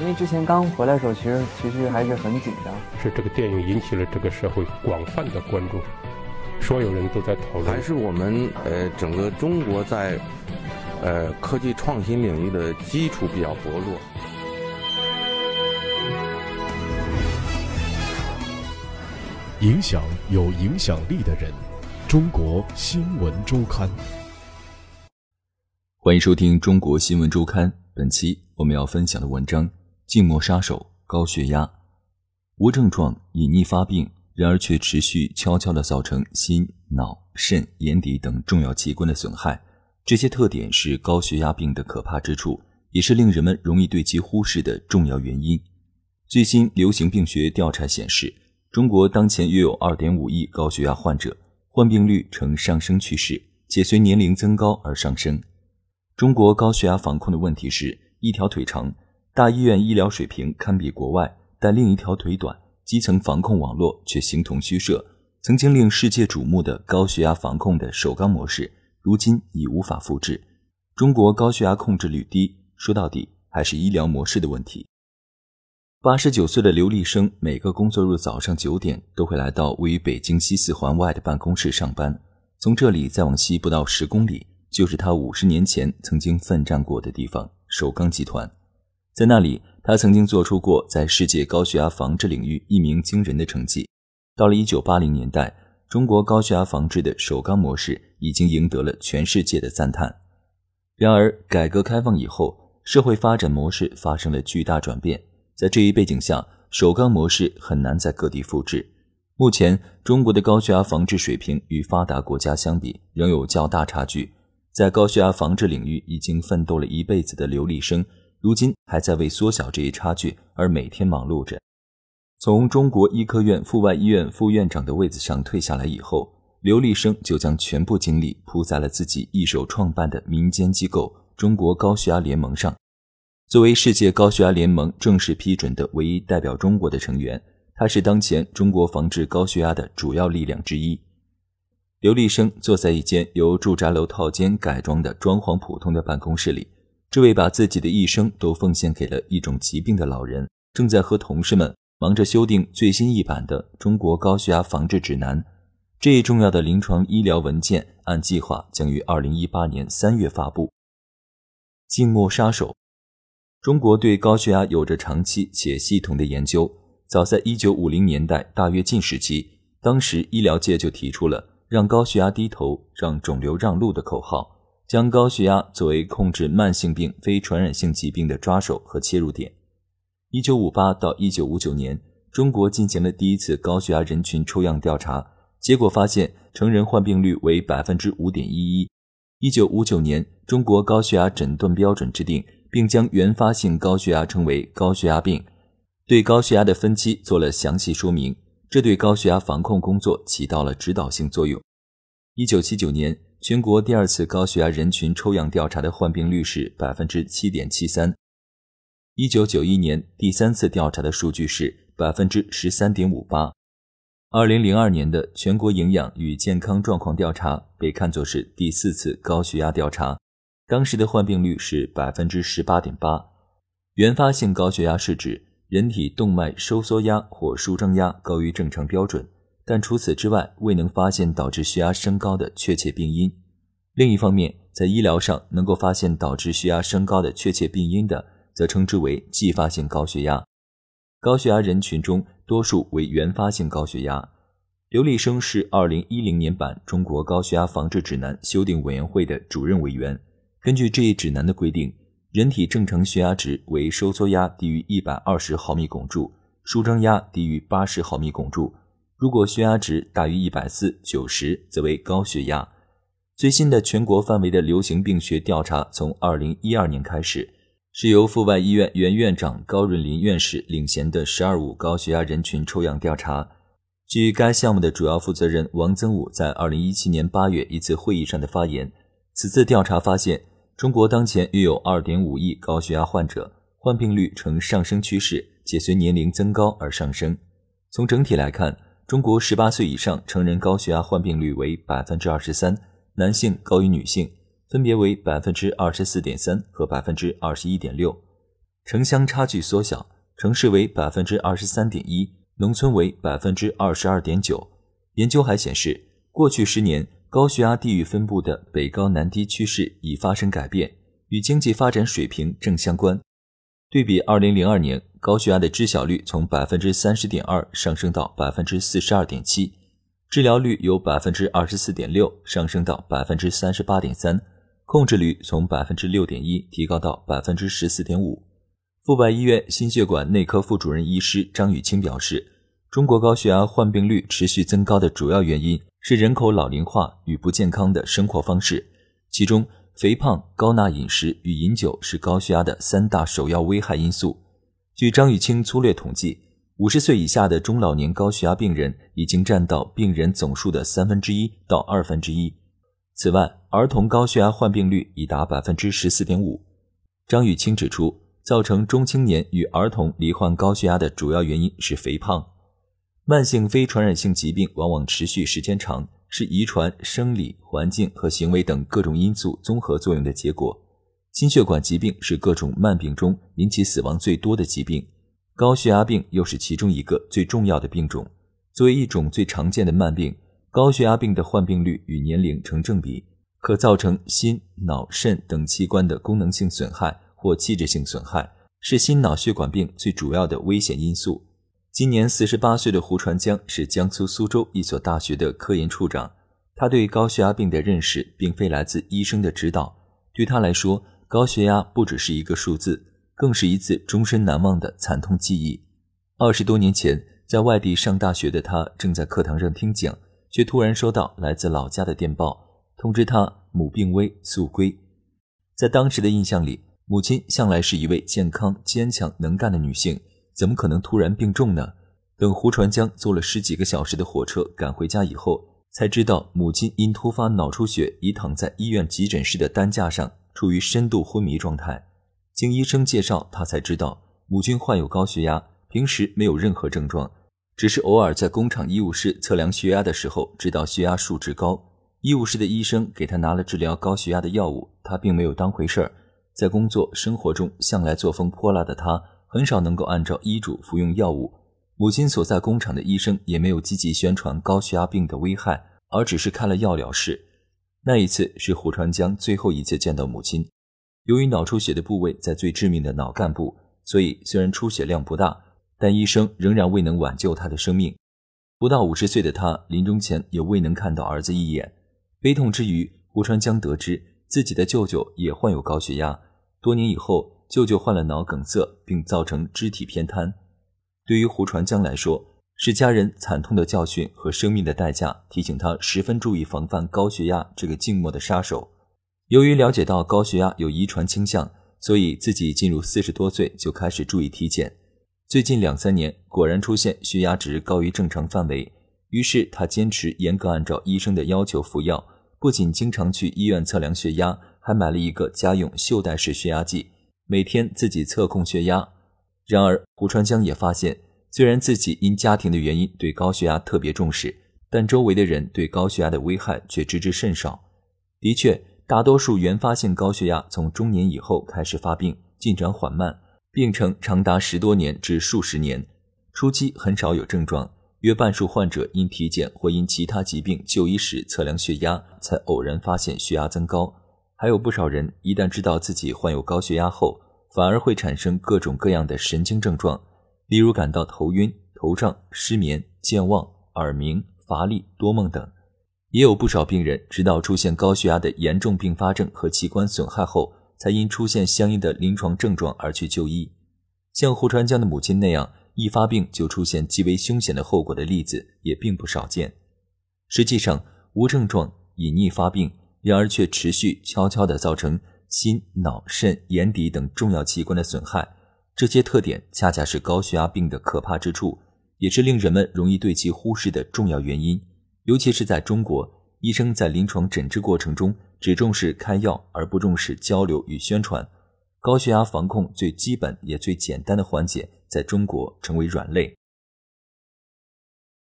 因为之前刚回来的时候，其实其实还是很紧张。是这个电影引起了这个社会广泛的关注，所有人都在讨论。还是我们呃整个中国在呃科技创新领域的基础比较薄弱。影响有影响力的人，中国新闻周刊。欢迎收听《中国新闻周刊》。本期我们要分享的文章《静默杀手：高血压》，无症状隐匿发病，然而却持续悄悄地造成心、脑、肾、眼底等重要器官的损害。这些特点是高血压病的可怕之处，也是令人们容易对其忽视的重要原因。最新流行病学调查显示，中国当前约有2.5亿高血压患者，患病率呈上升趋势，且随年龄增高而上升。中国高血压防控的问题是一条腿长，大医院医疗水平堪比国外，但另一条腿短，基层防控网络却形同虚设。曾经令世界瞩目的高血压防控的首钢模式，如今已无法复制。中国高血压控制率低，说到底还是医疗模式的问题。八十九岁的刘立生，每个工作日早上九点都会来到位于北京西四环外的办公室上班，从这里再往西不到十公里。就是他五十年前曾经奋战过的地方——首钢集团。在那里，他曾经做出过在世界高血压防治领域一鸣惊人的成绩。到了一九八零年代，中国高血压防治的首钢模式已经赢得了全世界的赞叹。然而，改革开放以后，社会发展模式发生了巨大转变，在这一背景下，首钢模式很难在各地复制。目前，中国的高血压防治水平与发达国家相比，仍有较大差距。在高血压防治领域已经奋斗了一辈子的刘立生，如今还在为缩小这一差距而每天忙碌着。从中国医科院阜外医院副院长的位子上退下来以后，刘立生就将全部精力扑在了自己一手创办的民间机构——中国高血压联盟上。作为世界高血压联盟正式批准的唯一代表中国的成员，他是当前中国防治高血压的主要力量之一。刘立生坐在一间由住宅楼套间改装的装潢普通的办公室里，这位把自己的一生都奉献给了一种疾病的老人，正在和同事们忙着修订最新一版的《中国高血压防治指南》。这一重要的临床医疗文件按计划将于二零一八年三月发布。静默杀手，中国对高血压有着长期且系统的研究。早在一九五零年代大跃进时期，当时医疗界就提出了。让高血压低头，让肿瘤让路的口号，将高血压作为控制慢性病、非传染性疾病的抓手和切入点。一九五八到一九五九年，中国进行了第一次高血压人群抽样调查，结果发现成人患病率为百分之五点一一。一九五九年，中国高血压诊断标准制定，并将原发性高血压称为高血压病，对高血压的分期做了详细说明。这对高血压防控工作起到了指导性作用。一九七九年，全国第二次高血压人群抽样调查的患病率是百分之七点七三。一九九一年，第三次调查的数据是百分之十三点五八。二零零二年的全国营养与健康状况调查被看作是第四次高血压调查，当时的患病率是百分之十八点八。原发性高血压是指。人体动脉收缩压或舒张压高于正常标准，但除此之外未能发现导致血压升高的确切病因。另一方面，在医疗上能够发现导致血压升高的确切病因的，则称之为继发性高血压。高血压人群中多数为原发性高血压。刘立生是2010年版《中国高血压防治指南》修订委员会的主任委员。根据这一指南的规定。人体正常血压值为收缩压低于一百二十毫米汞柱，舒张压低于八十毫米汞柱。如果血压值大于一百四九十，则为高血压。最新的全国范围的流行病学调查从二零一二年开始，是由阜外医院原院长高润林院士领衔的“十二五”高血压人群抽样调查。据该项目的主要负责人王增武在二零一七年八月一次会议上的发言，此次调查发现。中国当前约有2.5亿高血压患者，患病率呈上升趋势，且随年龄增高而上升。从整体来看，中国18岁以上成人高血压患病率为23%，男性高于女性，分别为24.3%和21.6%。城乡差距缩小，城市为百分之二十三点一，农村为百分之二十二点九。研究还显示，过去十年高血压地域分布的北高南低趋势已发生改变，与经济发展水平正相关。对比二零零二年，高血压的知晓率从百分之三十点二上升到百分之四十二点七，治疗率由百分之二十四点六上升到百分之三十八点三，控制率从百分之六点一提高到百分之十四点五。阜外医院心血管内科副主任医师张雨清表示，中国高血压患病率持续增高的主要原因是人口老龄化与不健康的生活方式，其中。肥胖、高钠饮食与饮酒是高血压的三大首要危害因素。据张玉清粗略统计，五十岁以下的中老年高血压病人已经占到病人总数的三分之一到二分之一。此外，儿童高血压患病率已达百分之十四点五。张玉清指出，造成中青年与儿童罹患高血压的主要原因是肥胖。慢性非传染性疾病往往持续时间长。是遗传、生理、环境和行为等各种因素综合作用的结果。心血管疾病是各种慢病中引起死亡最多的疾病，高血压病又是其中一个最重要的病种。作为一种最常见的慢病，高血压病的患病率与年龄成正比，可造成心、脑、肾等器官的功能性损害或器质性损害，是心脑血管病最主要的危险因素。今年四十八岁的胡传江是江苏苏州一所大学的科研处长。他对高血压病的认识并非来自医生的指导，对他来说，高血压不只是一个数字，更是一次终身难忘的惨痛记忆。二十多年前，在外地上大学的他正在课堂上听讲，却突然收到来自老家的电报，通知他母病危，速归。在当时的印象里，母亲向来是一位健康、坚强、能干的女性。怎么可能突然病重呢？等胡传江坐了十几个小时的火车赶回家以后，才知道母亲因突发脑出血已躺在医院急诊室的担架上，处于深度昏迷状态。经医生介绍，他才知道母亲患有高血压，平时没有任何症状，只是偶尔在工厂医务室测量血压的时候，知道血压数值高。医务室的医生给他拿了治疗高血压的药物，他并没有当回事儿。在工作生活中向来作风泼辣的他。很少能够按照医嘱服用药物。母亲所在工厂的医生也没有积极宣传高血压病的危害，而只是开了药了事。那一次是胡传江最后一次见到母亲。由于脑出血的部位在最致命的脑干部，所以虽然出血量不大，但医生仍然未能挽救他的生命。不到五十岁的他临终前也未能看到儿子一眼。悲痛之余，胡传江得知自己的舅舅也患有高血压，多年以后。舅舅患了脑梗塞，并造成肢体偏瘫。对于胡传江来说，是家人惨痛的教训和生命的代价，提醒他十分注意防范高血压这个静默的杀手。由于了解到高血压有遗传倾向，所以自己进入四十多岁就开始注意体检。最近两三年，果然出现血压值高于正常范围，于是他坚持严格按照医生的要求服药，不仅经常去医院测量血压，还买了一个家用袖带式血压计。每天自己测控血压，然而胡传江也发现，虽然自己因家庭的原因对高血压特别重视，但周围的人对高血压的危害却知之甚少。的确，大多数原发性高血压从中年以后开始发病，进展缓慢，病程长达十多年至数十年，初期很少有症状，约半数患者因体检或因其他疾病就医时测量血压，才偶然发现血压增高。还有不少人一旦知道自己患有高血压后，反而会产生各种各样的神经症状，例如感到头晕、头胀、失眠、健忘、耳鸣、乏力、多梦等。也有不少病人直到出现高血压的严重并发症和器官损害后，才因出现相应的临床症状而去就医。像胡传江的母亲那样，一发病就出现极为凶险的后果的例子也并不少见。实际上，无症状隐匿发病。然而却持续悄悄地造成心、脑、肾、眼底等重要器官的损害，这些特点恰恰是高血压病的可怕之处，也是令人们容易对其忽视的重要原因。尤其是在中国，医生在临床诊治过程中只重视开药，而不重视交流与宣传。高血压防控最基本也最简单的环节，在中国成为软肋。